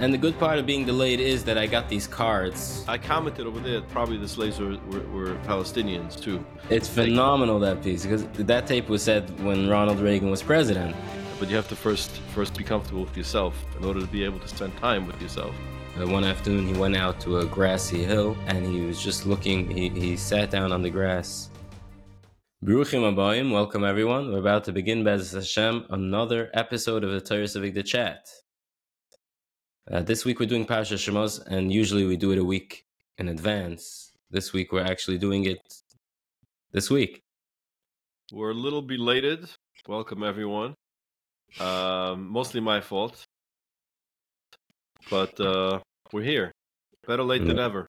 and the good part of being delayed is that I got these cards. I commented over there. Probably the slaves were, were, were Palestinians too. It's phenomenal that piece because that tape was said when Ronald Reagan was president. But you have to first first be comfortable with yourself in order to be able to spend time with yourself. One afternoon, he went out to a grassy hill and he was just looking. He, he sat down on the grass. Bruchim Habaim, welcome everyone. We're about to begin, Bez Hashem, another episode of the Toras Avigdor Chat. Uh, this week we're doing Parsha Shemos, and usually we do it a week in advance. This week we're actually doing it this week. We're a little belated. Welcome everyone. Um, mostly my fault, but uh, we're here. Better late than ever.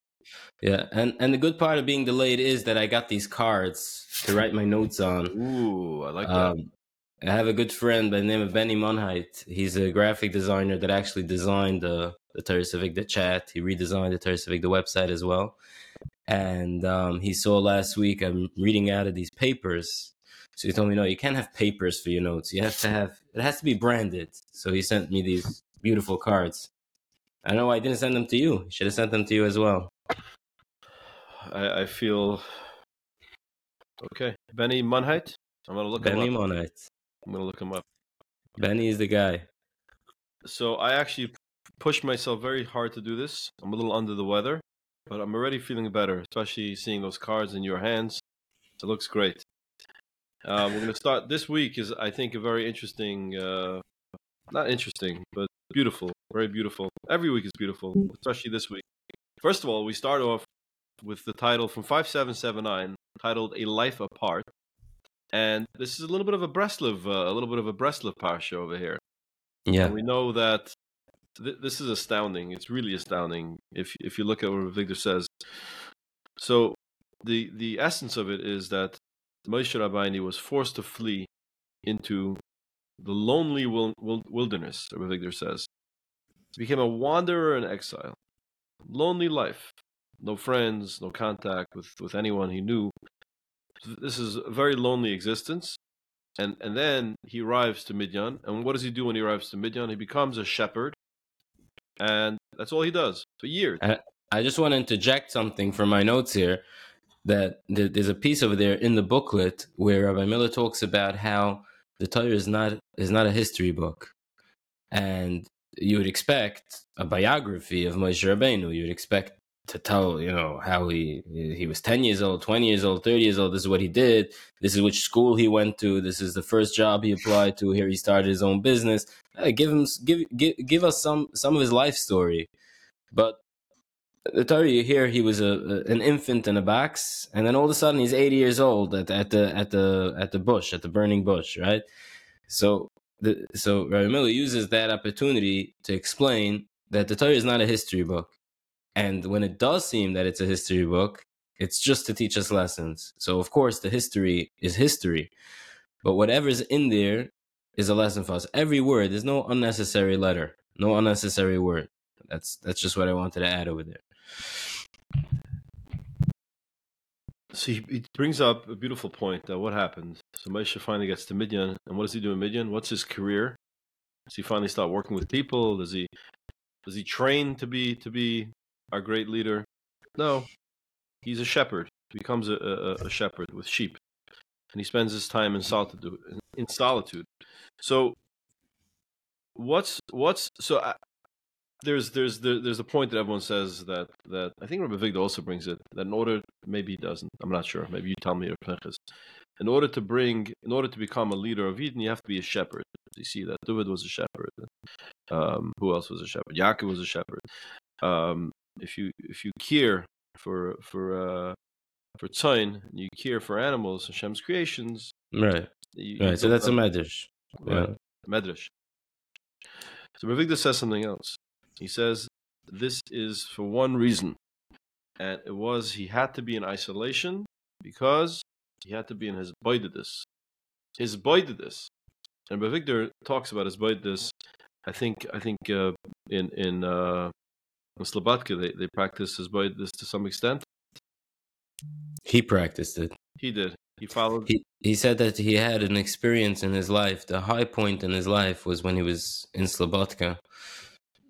Yeah, and and the good part of being delayed is that I got these cards to write my notes on. Ooh, I like that. Um, I have a good friend by the name of Benny Monheit. He's a graphic designer that actually designed the the Toras Avigdor chat. He redesigned the Toras Avigdor website as well. And um, he saw last week I'm reading out of these papers. So he told me, no, you can't have papers for your notes. You have to have it has to be branded. So he sent me these beautiful cards. I know I didn't send them to you. He should have sent them to you as well. I, I feel okay. Benny Munheit. I'm gonna look at Benny him up. Monheit. I'm gonna look him up. Benny is the guy. So I actually pushed myself very hard to do this. I'm a little under the weather, but I'm already feeling better, especially seeing those cards in your hands. It looks great. Uh, we're going to start this week. Is I think a very interesting, uh, not interesting, but beautiful, very beautiful. Every week is beautiful, especially this week. First of all, we start off with the title from 5779 titled "A Life Apart," and this is a little bit of a Breslev, uh, a little bit of a Breslev parsha over here. Yeah. And we know that th- this is astounding. It's really astounding if if you look at what Victor says. So the the essence of it is that Moshe Rabbeinu was forced to flee into the lonely wil- wil- wilderness. Victor says, he became a wanderer in exile, lonely life, no friends, no contact with with anyone he knew. This is a very lonely existence. And and then he arrives to Midian, and what does he do when he arrives to Midian? He becomes a shepherd, and that's all he does for years. I just want to interject something from my notes here. That there's a piece over there in the booklet where Rabbi Miller talks about how the Torah is not is not a history book, and you would expect a biography of Moshe Rabbeinu. You would expect to tell you know how he he was 10 years old 20 years old 30 years old. This is what he did. This is which school he went to. This is the first job he applied to. Here he started his own business. Uh, give him give give, give us some some of his life story. But the Torah you hear he was a an infant in a box and then all of a sudden he's 80 years old at, at the at the at the bush at the burning bush right? So the so Rabbi Miller uses that opportunity to explain that the Torah is not a history book and when it does seem that it's a history book, it's just to teach us lessons. So, of course, the history is history. But whatever's in there is a lesson for us. Every word, there's no unnecessary letter, no unnecessary word. That's that's just what I wanted to add over there. So he, brings up a beautiful point that what happened. So Moshe finally gets to Midian, and what does he do in Midian? What's his career? Does he finally start working with people? Does he does he train to be to be our great leader? No, he's a shepherd. He becomes a, a, a shepherd with sheep, and he spends his time in solitude. In solitude. So what's what's so? I, there's there's there, there's a point that everyone says that that I think Rabbi Vigda also brings it that in order maybe he doesn't I'm not sure maybe you tell me or Pinchas. in order to bring in order to become a leader of Eden you have to be a shepherd you see that David was a shepherd um, who else was a shepherd Yaakov was a shepherd um, if you if you care for for uh, for tzayin and you care for animals Hashem's creations Right. you, you Right. So build that's a medrash. Right. Yeah. Medrash. So Ravigda says something else. He says this is for one reason, and it was he had to be in isolation because he had to be in his boidedus. His boidedus. And Ravigda talks about hisboidedus. I think I think uh, in in uh, in Slobodka they, they practice hisboidedus to some extent. He practiced it. He did. He followed. He he said that he had an experience in his life. The high point in his life was when he was in Slobodka,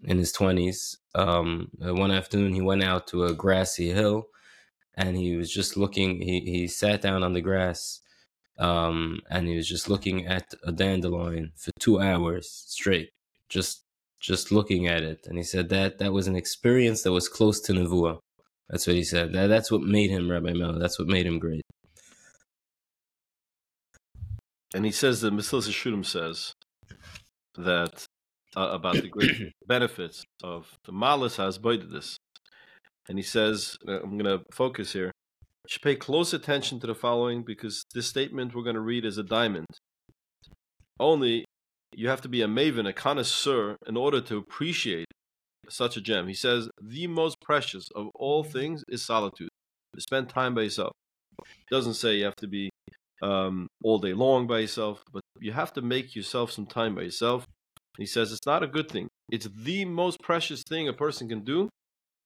in his 20s. Um, uh, one afternoon, he went out to a grassy hill and he was just looking. He, he sat down on the grass um, and he was just looking at a dandelion for two hours straight, just just looking at it. And he said that that was an experience that was close to Nevuah. That's what he said. That, that's what made him Rabbi Miller. That's what made him great. And he says that Mesilas Yesharim says that uh, about the great benefits of the Malas Hasbaididis. And he says, uh, I'm going to focus here. You should pay close attention to the following because this statement we're going to read is a diamond. Only you have to be a maven, a connoisseur, in order to appreciate such a gem. He says, the most precious of all things is solitude, spend time by yourself. He doesn't say you have to be um, all day long by yourself, but you have to make yourself some time by yourself. He says it's not a good thing. It's the most precious thing a person can do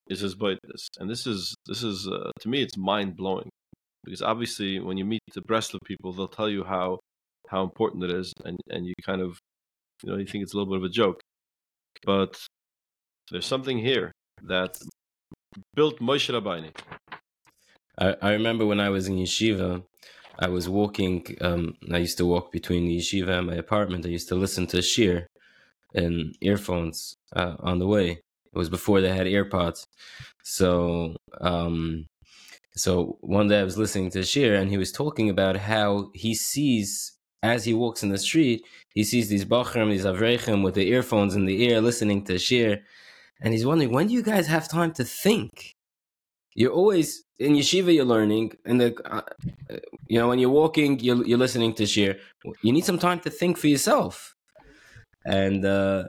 is his this, and this is this is uh, to me it's mind blowing because obviously when you meet the Breslov people, they'll tell you how how important it is, and and you kind of you know you think it's a little bit of a joke, but there's something here that built Moshe Rabbeinu. I, I remember when I was in yeshiva, I was walking. Um, I used to walk between the yeshiva and my apartment. I used to listen to shiur in earphones uh, on the way. It was before they had earpods, So, um, so one day I was listening to shiur, and he was talking about how he sees as he walks in the street, he sees these bachrim, these avreichim with the earphones in the ear, listening to shiur, and he's wondering when do you guys have time to think? You're always in yeshiva. You're learning, and the uh, you know when you're walking, you're you're listening to shiur. You need some time to think for yourself, and uh,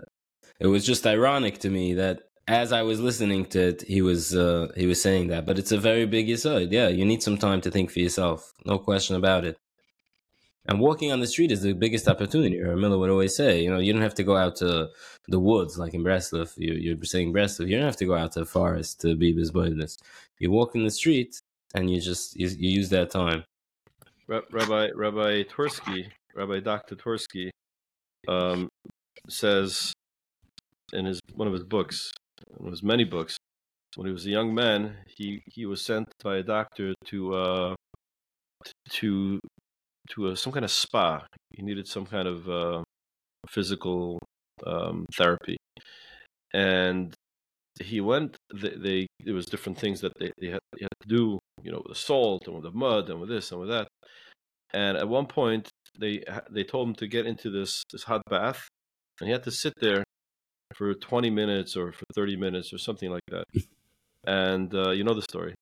it was just ironic to me that as I was listening to it, he was uh, he was saying that. But it's a very big aside. Yeah, you need some time to think for yourself. No question about it. And walking on the street is the biggest opportunity. Or Miller would always say, you know, you don't have to go out to the woods like in Breslov. You, you're saying Breslov. You don't have to go out to the forest to be this. You walk in the street and you just you, you use that time. Rabbi Rabbi Twersky, Rabbi Dr. Twersky, um, says in his one of his books, one of his many books, when he was a young man, he he was sent by a doctor to uh, to to a, some kind of spa. He needed some kind of uh, physical um, therapy, and he went. They, they, there was different things that they, they had, they had to do, you know, with the salt and with the mud and with this and with that. And at one point, they they told him to get into this this hot bath, and he had to sit there for 20 minutes or for 30 minutes or something like that. And uh, you know the story.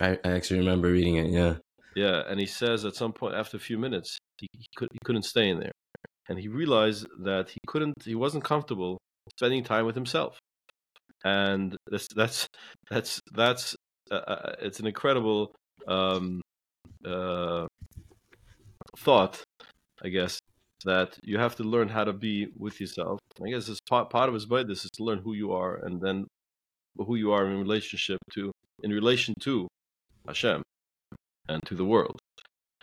I, I actually remember reading it. Yeah. Yeah, and he says at some point after a few minutes he, he could he couldn't stay in there, and he realized that he couldn't he wasn't comfortable spending time with himself, and that's that's that's that's uh, uh it's an incredible um, uh, thought, I guess, that you have to learn how to be with yourself. I guess it's part part of his body. This is to learn who you are, and then who you are in relationship to in relation to Hashem and to the world.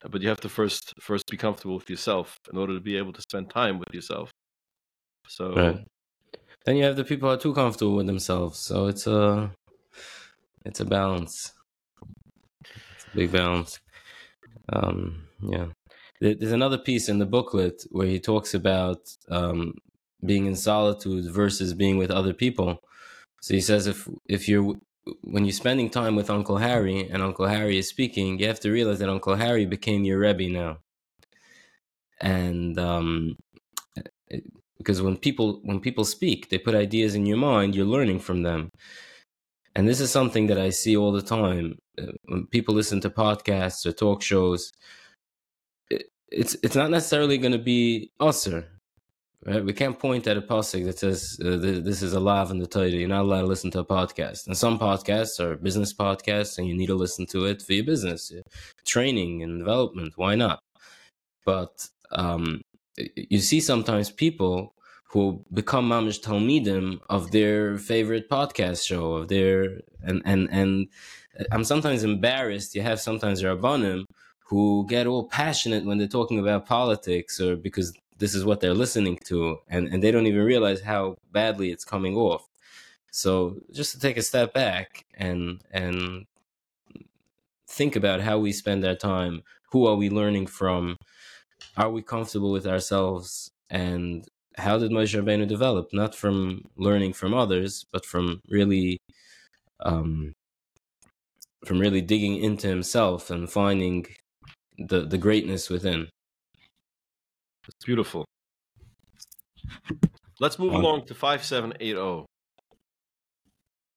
But you have to first first be comfortable with yourself in order to be able to spend time with yourself. So right. then you have the people are too comfortable with themselves. So it's a it's a balance. It's a big balance. Um, yeah. There's another piece in the booklet where he talks about um, being in solitude versus being with other people. So he says if if you're when you're spending time with Uncle Harry and Uncle Harry is speaking, you have to realize that Uncle Harry became your Rebbe now. And um, because when people when people speak, they put ideas in your mind. You're learning from them, and this is something that I see all the time. Uh, when people listen to podcasts or talk shows, it, it's it's not necessarily going to be usher. Right? We can't point at a pasuk that says uh, this is a lav in the Torah. You're not allowed to listen to a podcast. And some podcasts are business podcasts, and you need to listen to it for your business, training and development. Why not? But um, you see sometimes people who become mamish talmidim of their favorite podcast show of their and and and I'm sometimes embarrassed. You have sometimes rabbanim who get all passionate when they're talking about politics or because this is what they're listening to and, and they don't even realize how badly it's coming off So just to take a step back and and think about how we spend our time, who are we learning from, are we comfortable with ourselves, and how did Moshe Rabbeinu develop? Not from learning from others, but from really, um, from really digging into himself and finding the the greatness within. It's beautiful. Let's move Um, along to 5780.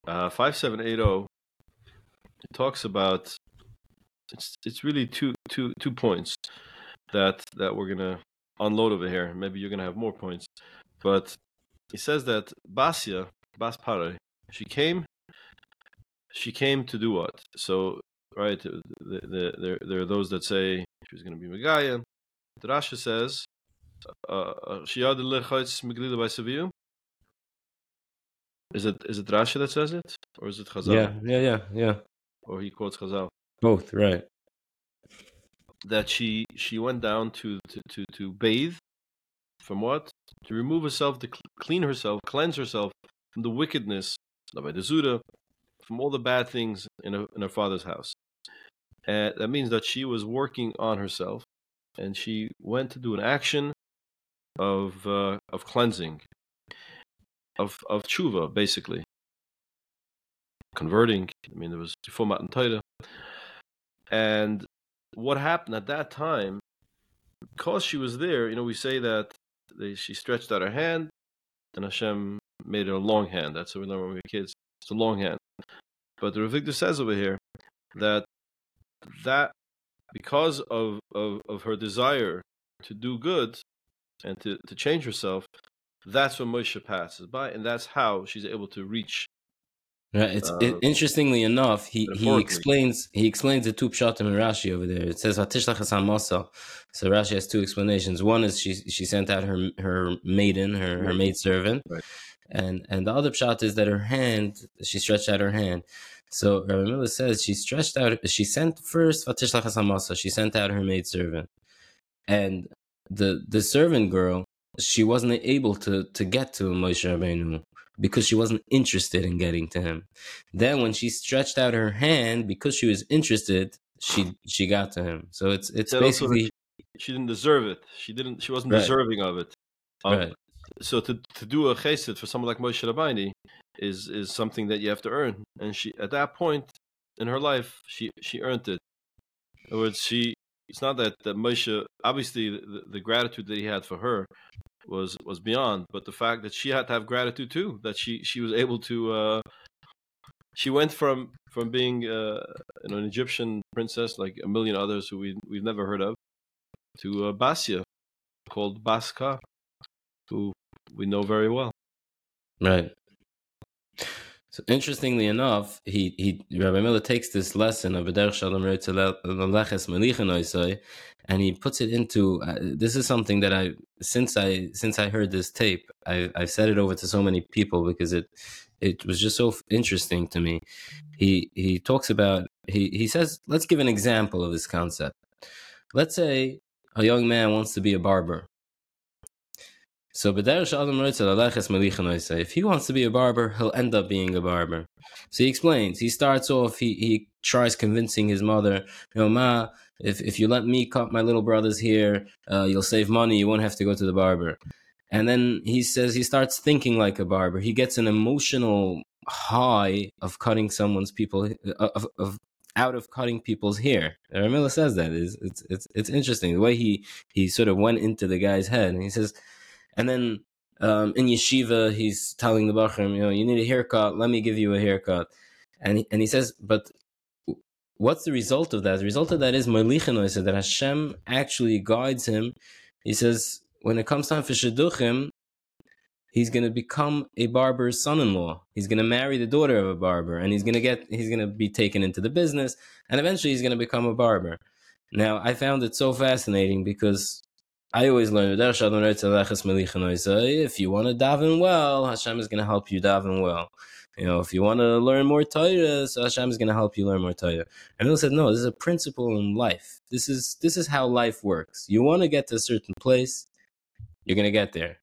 Uh, 5780 it talks about it's it's really two two two points that that we're gonna unload over here. Maybe you're gonna have more points, but he says that Basia Bas Pare she came she came to do what? So right, the, the, there there are those that say she was gonna be Megaya. The Rasha says uh, she had the lechotz meglila by Sevilla. Is it is it Rashi that says it, or is it Chazal? Yeah, yeah, yeah, yeah. Or he quotes Chazal Both, right? that she she went down to to to, to bathe from what to remove herself to cl- clean herself, cleanse herself from the wickedness by the Zuda, from all the bad things in her, in her father's house. And that means that she was working on herself, and she went to do an action of uh, of cleansing, of of tshuva, basically converting. I mean, there was Tifumat and Taita. And what happened at that time, because she was there, you know, we say that they, she stretched out her hand, and Hashem made it a long hand. That's what we learn when we were kids. It's a long hand. But the Victor says over here that that because of, of, of her desire to do good and to, to change herself, that's when Moshe passes by, and that's how she's able to reach. Right. It's Uh, it, interestingly enough, he, he explains he explains the two pshatim in Rashi over there. It says "Vatishlach es hamasa." So Rashi has two explanations. One is she she sent out her her maiden, her her maid servant, Right. and and the other pshat is that her hand she stretched out her hand. So Rabbi Miller says she stretched out. She sent first "Vatishlach es hamasa." She sent out her maid servant, and the the servant girl she wasn't able to to get to Moshe Rabbeinu because she wasn't interested in getting to him. Then when she stretched out her hand because she was interested, she she got to him. So it's it's that basically She didn't deserve it. She didn't. She wasn't Right. deserving of it. Um, right. So to to do a chesed for someone like Moshe Rabbeinu is is something that you have to earn, and she at that point in her life she she earned it. In other words, she it's not that that Moshe obviously the, the gratitude that he had for her was was beyond, but the fact that she had to have gratitude too, that she she was able to. Uh, she went from from being uh, you know, an Egyptian princess like a million others who we we've never heard of to uh, Basia, called Baska, who we know very well. Right. So interestingly enough, he he Rabbi Miller takes this lesson of and he puts it into. Uh, this is something that I since I since I heard this tape, I I've said it over to so many people because it it was just so interesting to me. He he talks about he he says let's give an example of this concept. Let's say a young man wants to be a barber. So. If he wants to be a barber, he'll end up being a barber. So he explains. He starts off. He he tries convincing his mother, you know, ma, if if you let me cut my little brother's hair, uh, you'll save money. You won't have to go to the barber. And then he says he starts thinking like a barber. He gets an emotional high of cutting someone's people of, of out of cutting people's hair. Ramila says that is it's it's it's interesting the way he he sort of went into the guy's head and he says, and then um, in yeshiva he's telling the bachrim, you know, you need a haircut. Let me give you a haircut, and he, and he says, but what's the result of that? The result of that is Malichinoisa, that Hashem actually guides him. He says when it comes time for shidduchim, he's going to become a barber's son-in-law. He's going to marry the daughter of a barber, and he's going to get he's going to be taken into the business, and eventually he's going to become a barber. Now, I found it so fascinating because I always learn if you want to daven well, Hashem is going to help you daven well. You know, if you want to learn more Torah, so Hashem is going to help you learn more Torah. And Bill said, no, this is a principle in life. This is this is how life works. You want to get to a certain place, you're going to get there.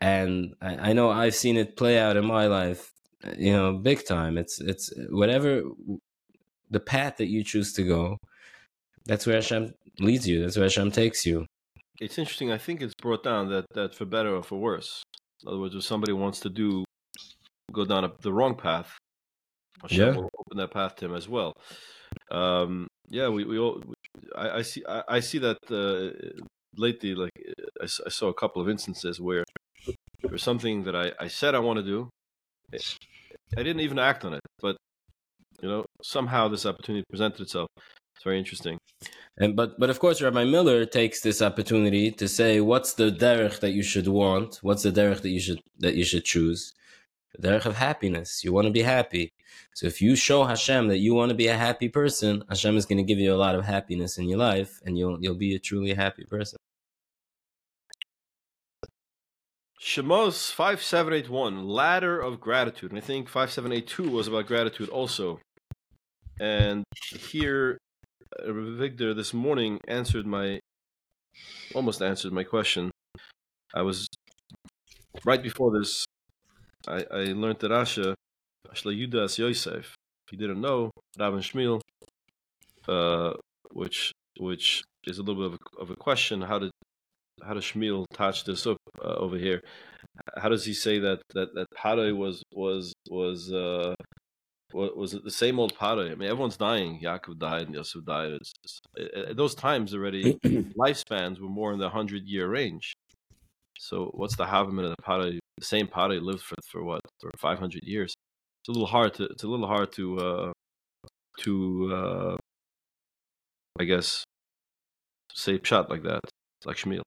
and I, I know I've seen it play out in my life, you know, big time. It's it's whatever the path that you choose to go. That's where Hashem leads you. That's where Hashem takes you. It's interesting. I think it's brought down that that for better or for worse. In other words, if somebody wants to do go down a, the wrong path, Hashem Yeah. will open that path to him as well. Um, yeah, we, we all. I, I see. I, I see that uh, lately. Like I saw a couple of instances where there's something that I, I said I want to do. I didn't even act on it, but you know somehow this opportunity presented itself. It's very interesting. And but but of course, Rabbi Miller takes this opportunity to say, what's the derech that you should want? What's the derech that you should that you should choose? The derech of happiness. You want to be happy. So if you show Hashem that you want to be a happy person, Hashem is going to give you a lot of happiness in your life, and you'll you'll be a truly happy person. Shemos 5781, Ladder of Gratitude. And I think 5782 was about gratitude also. And here, Victor this morning answered my, almost answered my question. I was, right before this, I, I learned that Asha, Ashla Yudas Yosef, if you didn't know, Rav Shmuel, uh, which which is a little bit of a, of a question. How did how does Shmuel touch this up uh, over here? How does he say that that that Pare was was was uh was it the same old Pare? I mean, everyone's dying. Yaakov died and Yosef died. It's, it's, at those times already, lifespans were more in the hundred year range. So what's the Havamim of the Pare? The same Pare lived for for what for five hundred years. It's a little hard to it's a little hard to uh to uh I guess say pshat like that, like Shmuel.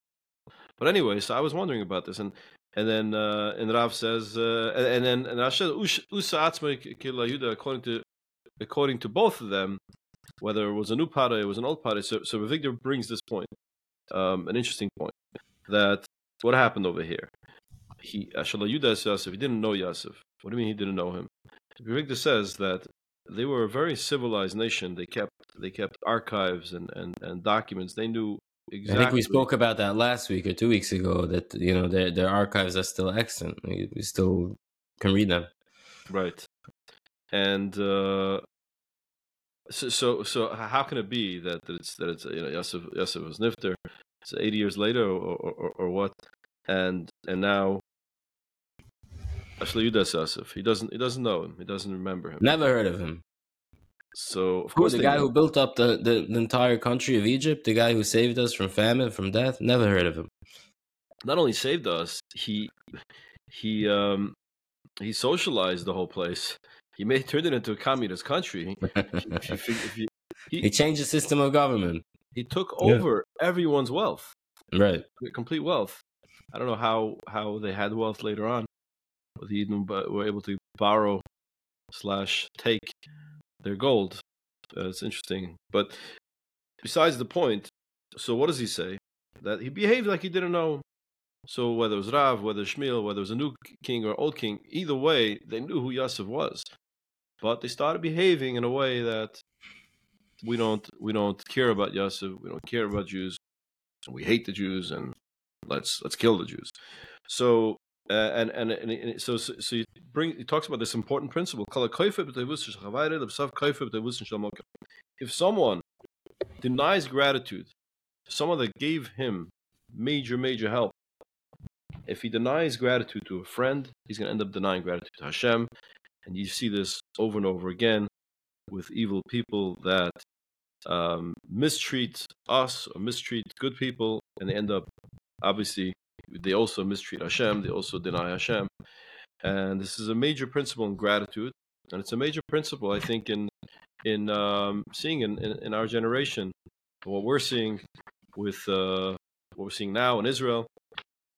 But anyway, so I was wondering about this, and and then uh, and Rav says, uh, and, and then and Rasha Usa Atzmai Kila Yuda, according to according to both of them, whether it was a new pare, it was an old pare. So so Victor brings this point, um, an interesting point, that what happened over here. He Ashala Yuda Yosef. He didn't know Yosef. What do you mean he didn't know him? Victor says that they were a very civilized nation. They kept they kept archives and, and, and documents. They knew exactly. I think we spoke about that last week or two weeks ago. That you know their their archives are still excellent. We, we still can read them. Right. And uh, so, so, so, how can it be that, that it's that it's you know Yosef, Yosef was nifter, it's eighty years later, or, or, or, what? And and now, Ashla Yudas Yosef, he doesn't he doesn't know him, he doesn't remember him. Never heard of him. So of Who course, the guy know. who built up the, the, the entire country of Egypt, the guy who saved us from famine, from death. Never heard of him. not only saved us, he he um he socialized the whole place. He made turned it into a communist country. If you if you- he changed the system of government. he took Yeah. over everyone's wealth. Right. complete wealth. I don't know how how they had wealth later on. Whether even but were able to borrow slash take their gold. Uh, it's interesting. But besides the point, so what does he say? That he behaved like he didn't know. So whether it was Rav, whether Shmuel, whether it was a new king or old king, either way, they knew who Yosef was. But they started behaving in a way that we don't we don't care about Yosef, we don't care about Jews, we hate the Jews, and let's let's kill the Jews. So uh, and, and and and so so, bring he talks about this important principle. If someone denies gratitude, to someone that gave him major major help, if he denies gratitude to a friend, he's going to end up denying gratitude to Hashem, and you see this over and over again with evil people that um, mistreat us or mistreat good people, and they end up obviously they also mistreat Hashem, they also deny Hashem. And this is a major principle in gratitude, and it's a major principle, I think, in in um, seeing in, in, in our generation what we're seeing with uh, what we're seeing now in Israel,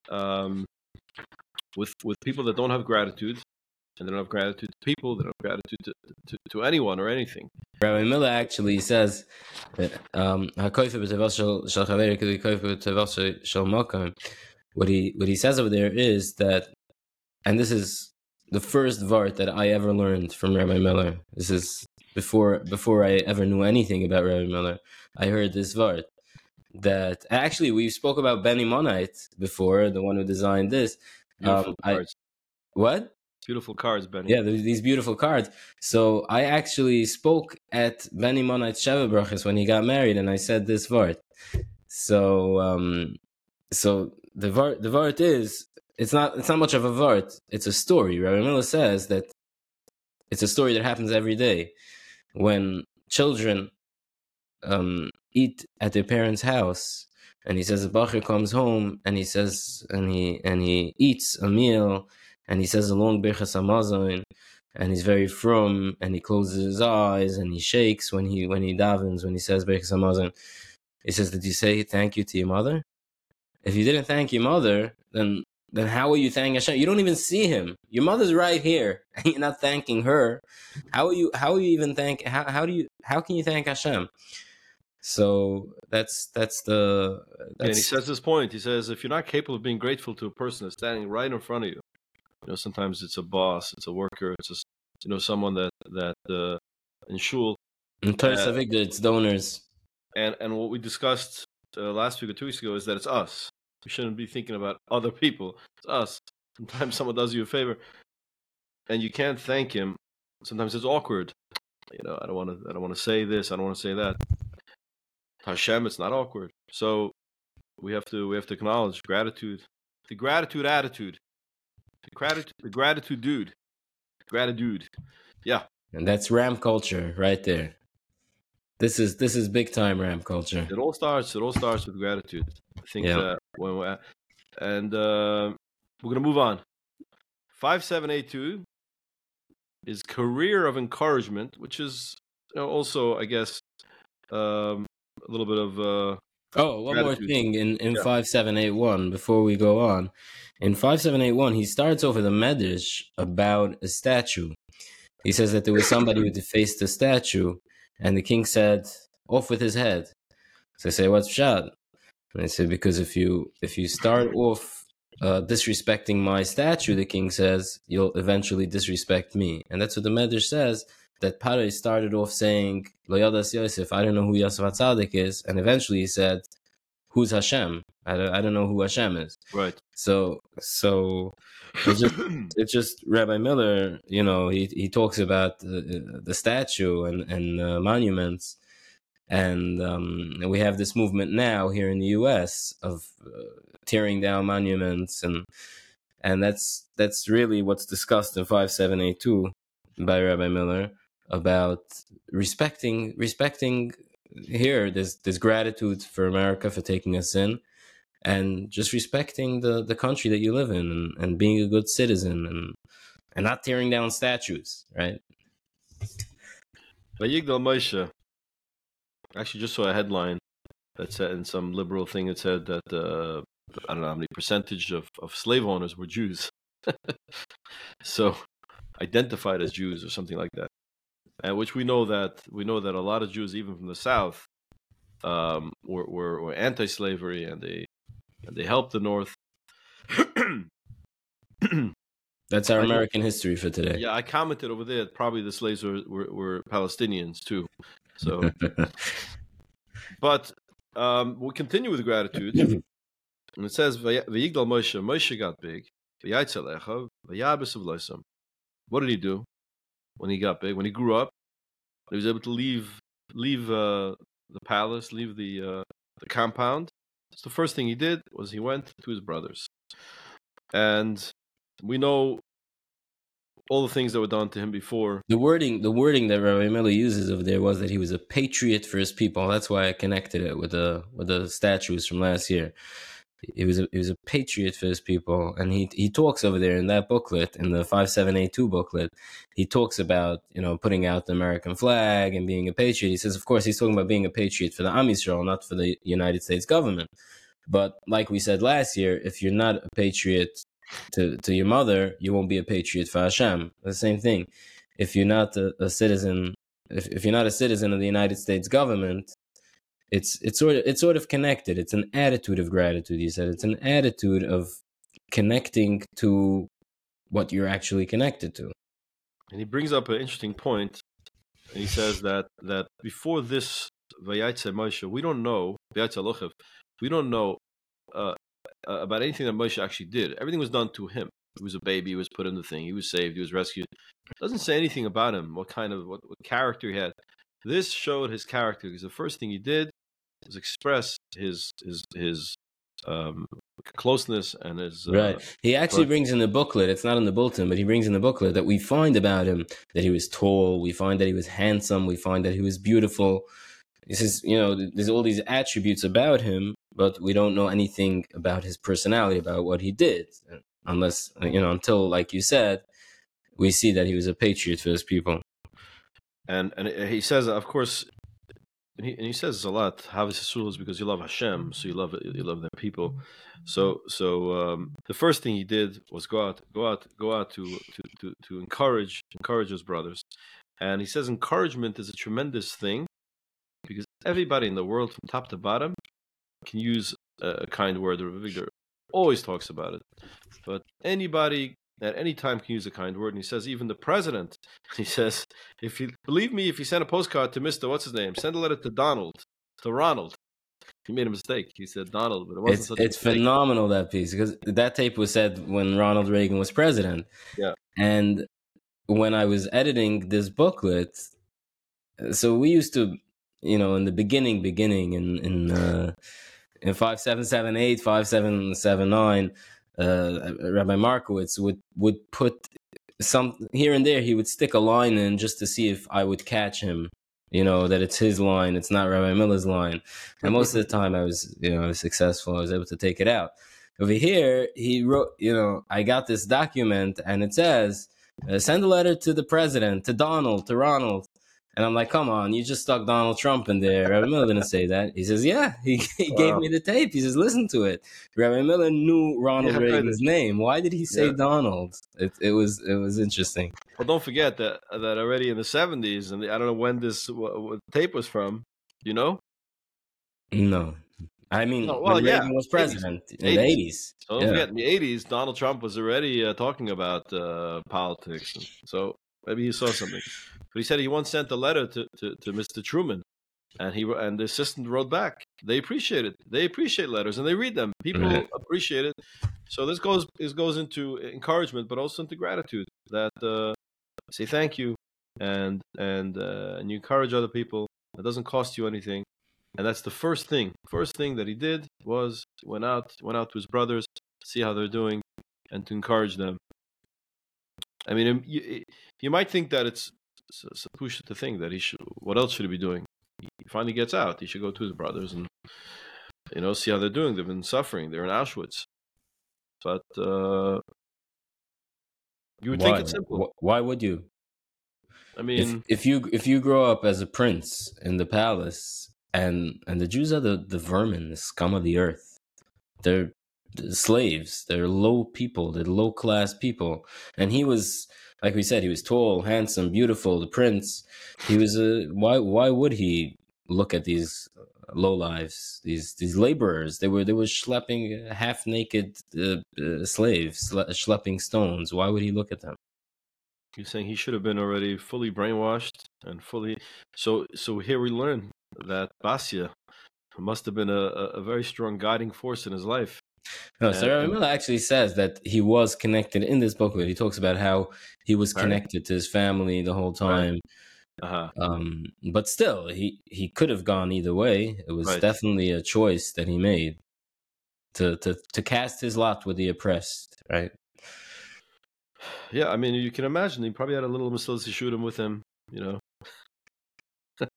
um, with with people that don't have gratitude, and they don't have gratitude to people, they don't have gratitude to, to, to anyone or anything. Rabbi Miller actually says that um, "Hakoyfe b'tevos shel- shel chaver k'li koyfe b'tevos shel- shel makom." what he what he says over there is that, and this is the first vart that I ever learned from Rabbi Miller. This is before before I ever knew anything about Rabbi Miller. I heard this vart that actually we spoke about Benny Monheit before, the one who designed this. Beautiful Um, I- What? Beautiful cards, Benny. Yeah, these beautiful cards. So I actually spoke at Benny Monheit Shevabrachis when he got married, and I said this vart. So, um, so the vart, the vart is it's not it's not much of a vart. It's a story. Rabbi Miller says that it's a story that happens every day when children um, eat at their parents' house, and he says the bacher comes home and he says and he and he eats a meal and he says a long birchas hamazon, and he's very from and he closes his eyes and he shakes when he when he davens when he says birchas hamazon. He says, "Did you say thank you to your mother? If you didn't thank your mother, then then how are you thanking Hashem? You don't even see him. Your mother's right here, and you're not thanking her. How are you? How are you even thank? How how do you? How can you thank Hashem? So that's that's the and he says this point. He says, if you're not capable of being grateful to a person that's standing right in front of you, you know, sometimes it's a boss, it's a worker, it's a, you know, someone that that uh, in shul, in Torah uh, Savigda, it's donors. and and what we discussed uh, last week or two weeks ago is that it's us. We shouldn't be thinking about other people. It's us. Sometimes someone does you a favor, and you can't thank him. Sometimes it's awkward. You know, I don't want to. I don't want to say this. I don't want to say that. Hashem, it's not awkward. So we have to. We have to acknowledge gratitude. The gratitude attitude. The gratitude. The gratitude dude. Gratitude. Yeah. And that's Ram culture right there. This is this is big time Ram culture. It all starts. It all starts with gratitude. I think Yeah. that when we and uh, we're gonna move on. Five seven eight two is career of encouragement, which is you know, also, I guess, um, a little bit of uh, Oh, one more thing in in Yeah. five seven eight one before we go on. In five seven eight one, he starts over the medrash about a statue. He says that there was somebody who defaced the statue, and the king said, "Off with his head." So they say, "What's shot?" And they say, "Because if you if you start off uh, disrespecting my statue, the king says, you'll eventually disrespect me." And that's what the medrash says. That Pare started off saying, "Lo yadas Yosef." I don't know who Yosef Atzadik is, and eventually he said, "Who's Hashem?" I don't, I don't know who Hashem is. right. So so it's just it's just Rabbi Miller. You know, he he talks about the, the statue and and uh, monuments, and um, we have this movement now here in the U.S. of uh, tearing down monuments, and and that's that's really what's discussed in five seven eight two by Rabbi Miller about respecting respecting here this there's gratitude for America for taking us in and just respecting the the country that you live in and, and being a good citizen and and not tearing down statues right Vayigdal Moshe. Actually, just saw a headline that said in some liberal thing. It said that uh, I don't know how many percentage of, of slave owners were Jews, so identified as Jews or something like that. And which we know that we know that a lot of Jews, even from the South, um, were, were were anti-slavery and they and they helped the North. that's our I american history for today yeah, I commented over there. that Probably the slaves were, were, were Palestinians too. So But um, we'll continue with gratitude. and it says, "Vay- Vayigdal Moshe, Moshe got big. Vayaytzel Echav, Vayabes Avloisam." What did he do when he got big? When he grew up, he was able to leave leave uh, the palace, leave the uh, the compound. So the first thing he did was he went to his brothers, and we know all the things that were done to him before. the wording the wording that Rabbi Miller uses over there was that he was a patriot for his people. That's why i connected it with the with the statues from last year. He was a, he was a patriot for his people and he he talks over there in that booklet in the 5782 booklet he talks about you know putting out the american flag and being a patriot. He says of course he's talking about being a patriot for the Am Yisrael, not for the united states government. But like we said last year if you're not a patriot to, to your mother you won't be a patriot for hashem the same thing if you're not a, a citizen if, if you're not a citizen of the united states government it's it's sort of it's sort of connected. It's an attitude of gratitude. You said it's an attitude of connecting to what you're actually connected to. And he brings up an interesting point. He says that that before this Vayaytze Moshe, we don't know Vayaytze Lochev, we don't know uh, about anything that Moshe actually did. Everything was done to him. He was a baby. He was put in the thing. He was saved. He was rescued. It doesn't say anything about him. What kind of what, what character he had. This showed his character because the first thing he did was express his his his um, closeness and his uh, right. He actually brings in the booklet. It's not in the bulletin, but he brings in the booklet that we find about him that he was tall. We find that he was handsome. We find that he was beautiful. He says, you know, there's all these attributes about him, but we don't know anything about his personality, about what he did, unless you know, until like you said, we see that he was a patriot for his people. and and he says, of course, and he, and he says a lot. Yisrael is because you love Hashem, so you love you love their people. So so um, the first thing he did was go out, go out, go out to to to, to encourage encourage his brothers, and he says encouragement is a tremendous thing because everybody in the world, from top to bottom, can use a kind word. Victor always talks about it, but anybody at any time can use a kind word. And he says even the president. He says if you believe me, if you send a postcard to Mister, what's his name, send a letter to Donald, to Ronald. He made a mistake. He said Donald, but it wasn't It's such it's phenomenal that piece because that tape was said when Ronald Reagan was president. Yeah. And when I was editing this booklet, so we used to, you know, in the beginning, beginning in in uh, in five seven seven eight five seven seven nine, uh, Rabbi Markowitz would would put some here and there. He would stick a line in just to see if I would catch him. You know that it's his line, it's not Rabbi Miller's line. And most of the time, I was, you know, successful. I was able to take it out. Over here, he wrote, you know, I got this document, and it says, uh, "Send a letter to the president, to Donald, to Ronald." And I'm like, "Come on, you just stuck Donald Trump in there." Rabbi Miller didn't say that. He says, "Yeah." He, he gave me the tape. He says, "Listen to it." Rabbi Miller knew Ronald Yeah, Reagan's name. Why did he say Yeah. Donald? It, it was it was interesting. Well, don't forget that that already in the seventies, and I don't know when this what, what tape was from. You know, No, I mean, No, well, yeah, Reagan was 80s. president in the 80s. eighties. so don't forget in the eighties, Donald Trump was already uh, talking about uh, politics, so maybe he saw something. But he said he once sent a letter to, to, to Mr. Truman, and he and the assistant wrote back. They appreciate it. They appreciate letters, and they read them. People Right. appreciate it. So this goes this goes into encouragement, but also into gratitude. That uh, say thank you, and and uh, and you encourage other people. It doesn't cost you anything, and that's the first thing. First thing that he did was went out went out to his brothers, to see how they're doing, and to encourage them. I mean, um, you, you might think that it's s- s- push to think that he should. What else should he be doing? He finally gets out. He should go to his brothers and you know see how they're doing. They've been suffering. They're in Auschwitz, but uh, you would why? think it's simple. Why would you? I mean, if you if you grow up as a prince in the palace and and the Jews are the the vermin, the scum of the earth. They're slaves. They're low people. They're low class people. And he was like we said, he was tall, handsome, beautiful, the prince. He was a why why would he look at these low lives, these these laborers? They were they were schlepping half naked uh, uh, slaves, schlepping stones. Why would he look at them? you're saying he should have been already fully brainwashed and fully. So so here we learn that Basia must have been a a very strong guiding force in his life. No, Sarah and- Miller actually says that he was connected in this booklet. He talks about how he was Right. connected to his family the whole time. Uh-huh. Um, but still, he, he could have gone either way. It was Right. definitely a choice that he made to, to, to cast his lot with the oppressed, right? Yeah, I mean, you can imagine he probably had a little Mesilas shoot him with him, you know.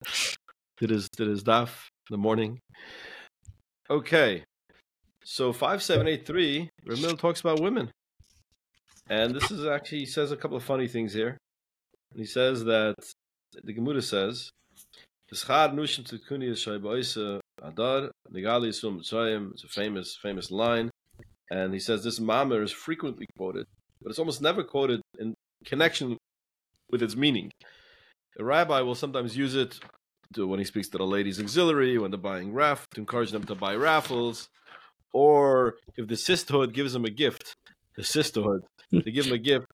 did his did his daf in the morning. Okay, so five seven eight three. Ramil talks about women, and this is actually he says a couple of funny things here. And he says that the Gemara says. It's a famous famous line, and he says this mamer is frequently quoted but it's almost never quoted in connection with its meaning. A rabbi will sometimes use it to, when he speaks to the ladies' auxiliary, when they're buying raff, to encourage them to buy raffles, or if the sisterhood gives them a gift, the sisterhood, they give them a gift.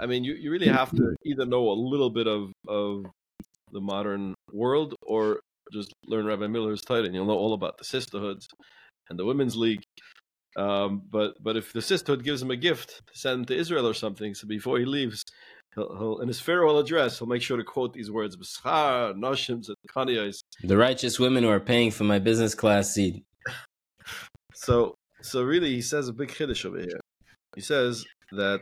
I mean, you, you really have to either know a little bit of, of the modern world or just learn Rabbi Miller's title, and you'll know all about the sisterhoods and the women's league. Um, but but if the sisterhood gives him a gift to send him to Israel or something, so before he leaves, he'll, he'll in his farewell address he'll make sure to quote these words: "B'schar noshim. The righteous women who are paying for my business class seat. So so really, he says a big chiddush over here. He says that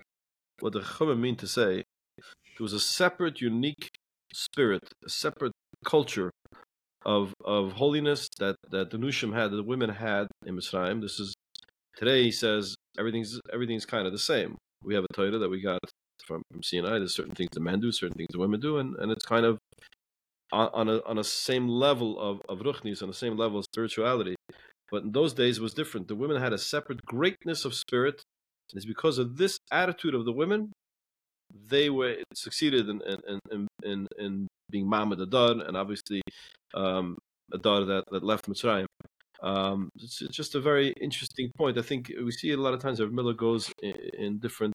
what the Chachamim mean to say, there was a separate, unique spirit, a separate culture of of holiness that that the Nushim had, that the women had in Mitzrayim. This is today. He says everything's everything's kind of the same. We have a Torah that we got from, from Sinai. There's certain things the men do, certain things the women do, and, and it's kind of on, on a on a same level of of ruchnis, on the same level of spirituality. But in those days, it was different. The women had a separate greatness of spirit. And it's because of this attitude of the women, they were succeeded in in in, in, in being Mamad Adar, and obviously um, Adar that, that left Mitzrayim. Um, it's, it's, just a very interesting point. I think we see a lot of times that Miller goes in, in different,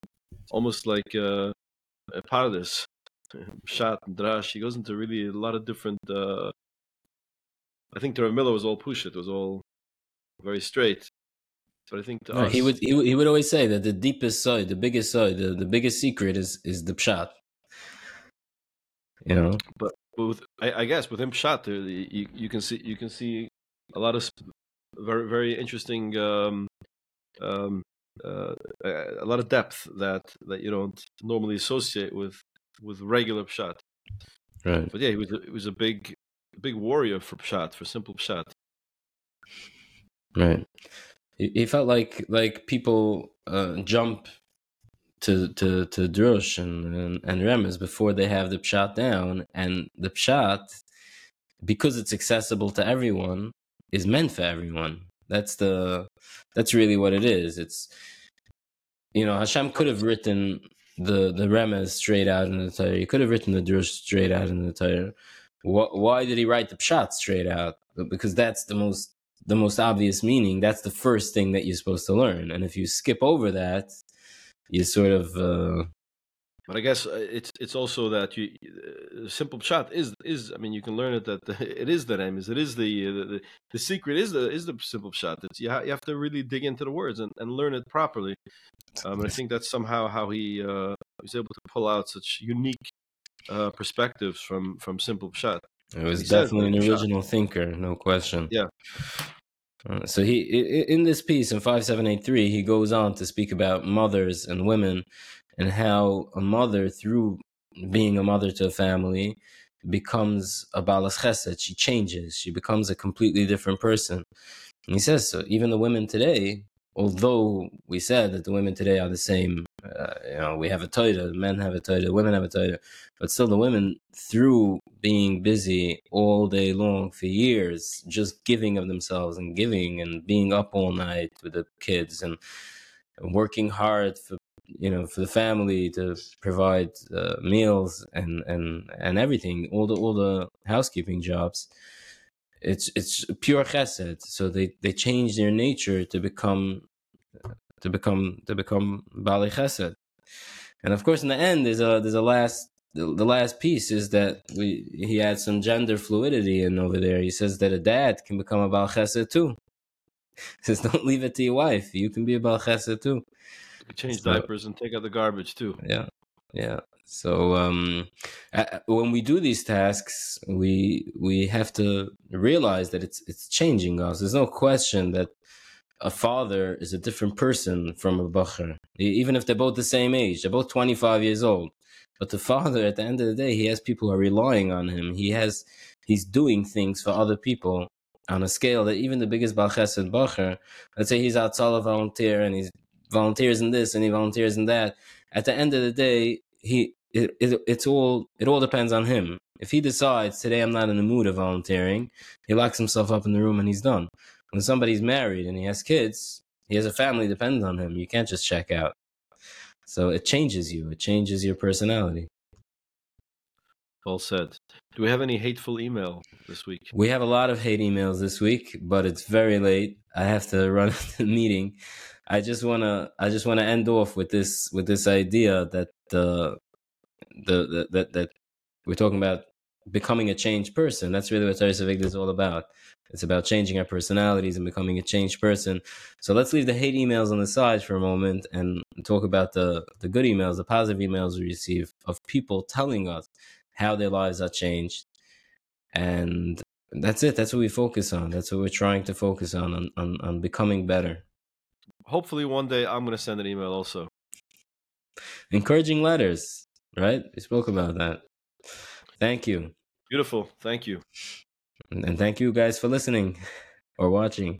almost like uh, a paradise, pshat and Drash. He goes into really a lot of different. Uh, I think the Miller was all push it was all very straight. But I think to us, he would he, he would always say that the deepest side, the biggest side, the, the biggest secret is is the pshat. You know, but, but with I, I, guess with him pshat, you you can see you can see a lot of very very interesting um, um, uh, a lot of depth that that you don't normally associate with with regular pshat. Right. But yeah, he was a, he was a big big warrior for pshat for simple pshat. Right. He felt like like people uh, jump to to to drush and, and and remez before they have the pshat down, and the pshat because it's accessible to everyone is meant for everyone. That's the that's really what it is. It's you know Hashem could have written the the remez straight out in the Torah. He could have written the drush straight out in the Torah. Why did he write the pshat straight out? Because that's the most the most obvious meaning, that's the first thing that you're supposed to learn. And if you skip over that, you sort of. Uh, but I guess uh, it's it's also that you uh, simple pshat is is I mean you can learn it that the, it is the name is it is the, uh, the the secret is the is the simple pshat. It's you, ha- you have to really dig into the words and, and learn it properly. Um, and I think that's somehow how he uh, was able to pull out such unique uh, perspectives from from simple pshat. It was he definitely an original shot. thinker, no question. Yeah. Uh, so he in this piece in 5783 he goes on to speak about mothers and women and how a mother through being a mother to a family becomes a balas chesed she changes she becomes a completely different person and he says so even the women today although we said that the women today are the same, uh, you know, we have a Torah, men have a Torah, women have a Torah, but still the women, through being busy all day long for years, just giving of themselves and giving and being up all night with the kids and, and working hard for you know for the family to provide uh, meals and and and everything all the all the housekeeping jobs it's it's pure chesed. So they they change their nature to become to become to become bali chesed. And of course, in the end, there's a there's a last the, the last piece is that we he had some gender fluidity in over there. He says that a dad can become a bal chesed too. He says don't leave it to your wife. You can be a bal chesed too. change so, diapers and take out the garbage too. Yeah, yeah. So um, when we do these tasks, we we have to realize that it's it's changing us. There's no question that a father is a different person from a bacher, even if they're both the same age. They're both 25 years old, but the father, at the end of the day, he has people who are relying on him. He has he's doing things for other people on a scale that even the biggest balches and bacher, let's say he's outside a volunteer and he volunteers in this and he volunteers in that. At the end of the day, he it, it, it's all it all depends on him. If he decides today I'm not in the mood of volunteering, he locks himself up in the room and he's done. When somebody's married and he has kids, he has a family depends on him. You can't just check out. So it changes you. It changes your personality. Well said. Do we have any hateful email this week? We have a lot of hate emails this week, but it's very late. I have to run the meeting. I just wanna I just wanna end off with this with this idea that the the, that that we're talking about becoming a changed person. That's really what Toras Avigdor is all about. It's about changing our personalities and becoming a changed person. So let's leave the hate emails on the side for a moment and talk about the, the good emails, the positive emails we receive of people telling us how their lives are changed. And that's it. That's what we focus on. That's what we're trying to focus on, on, on, on becoming better. Hopefully, one day I'm going to send an email also. Encouraging letters, right? We spoke about that. Thank you. Beautiful. Thank you. And thank you guys for listening or watching.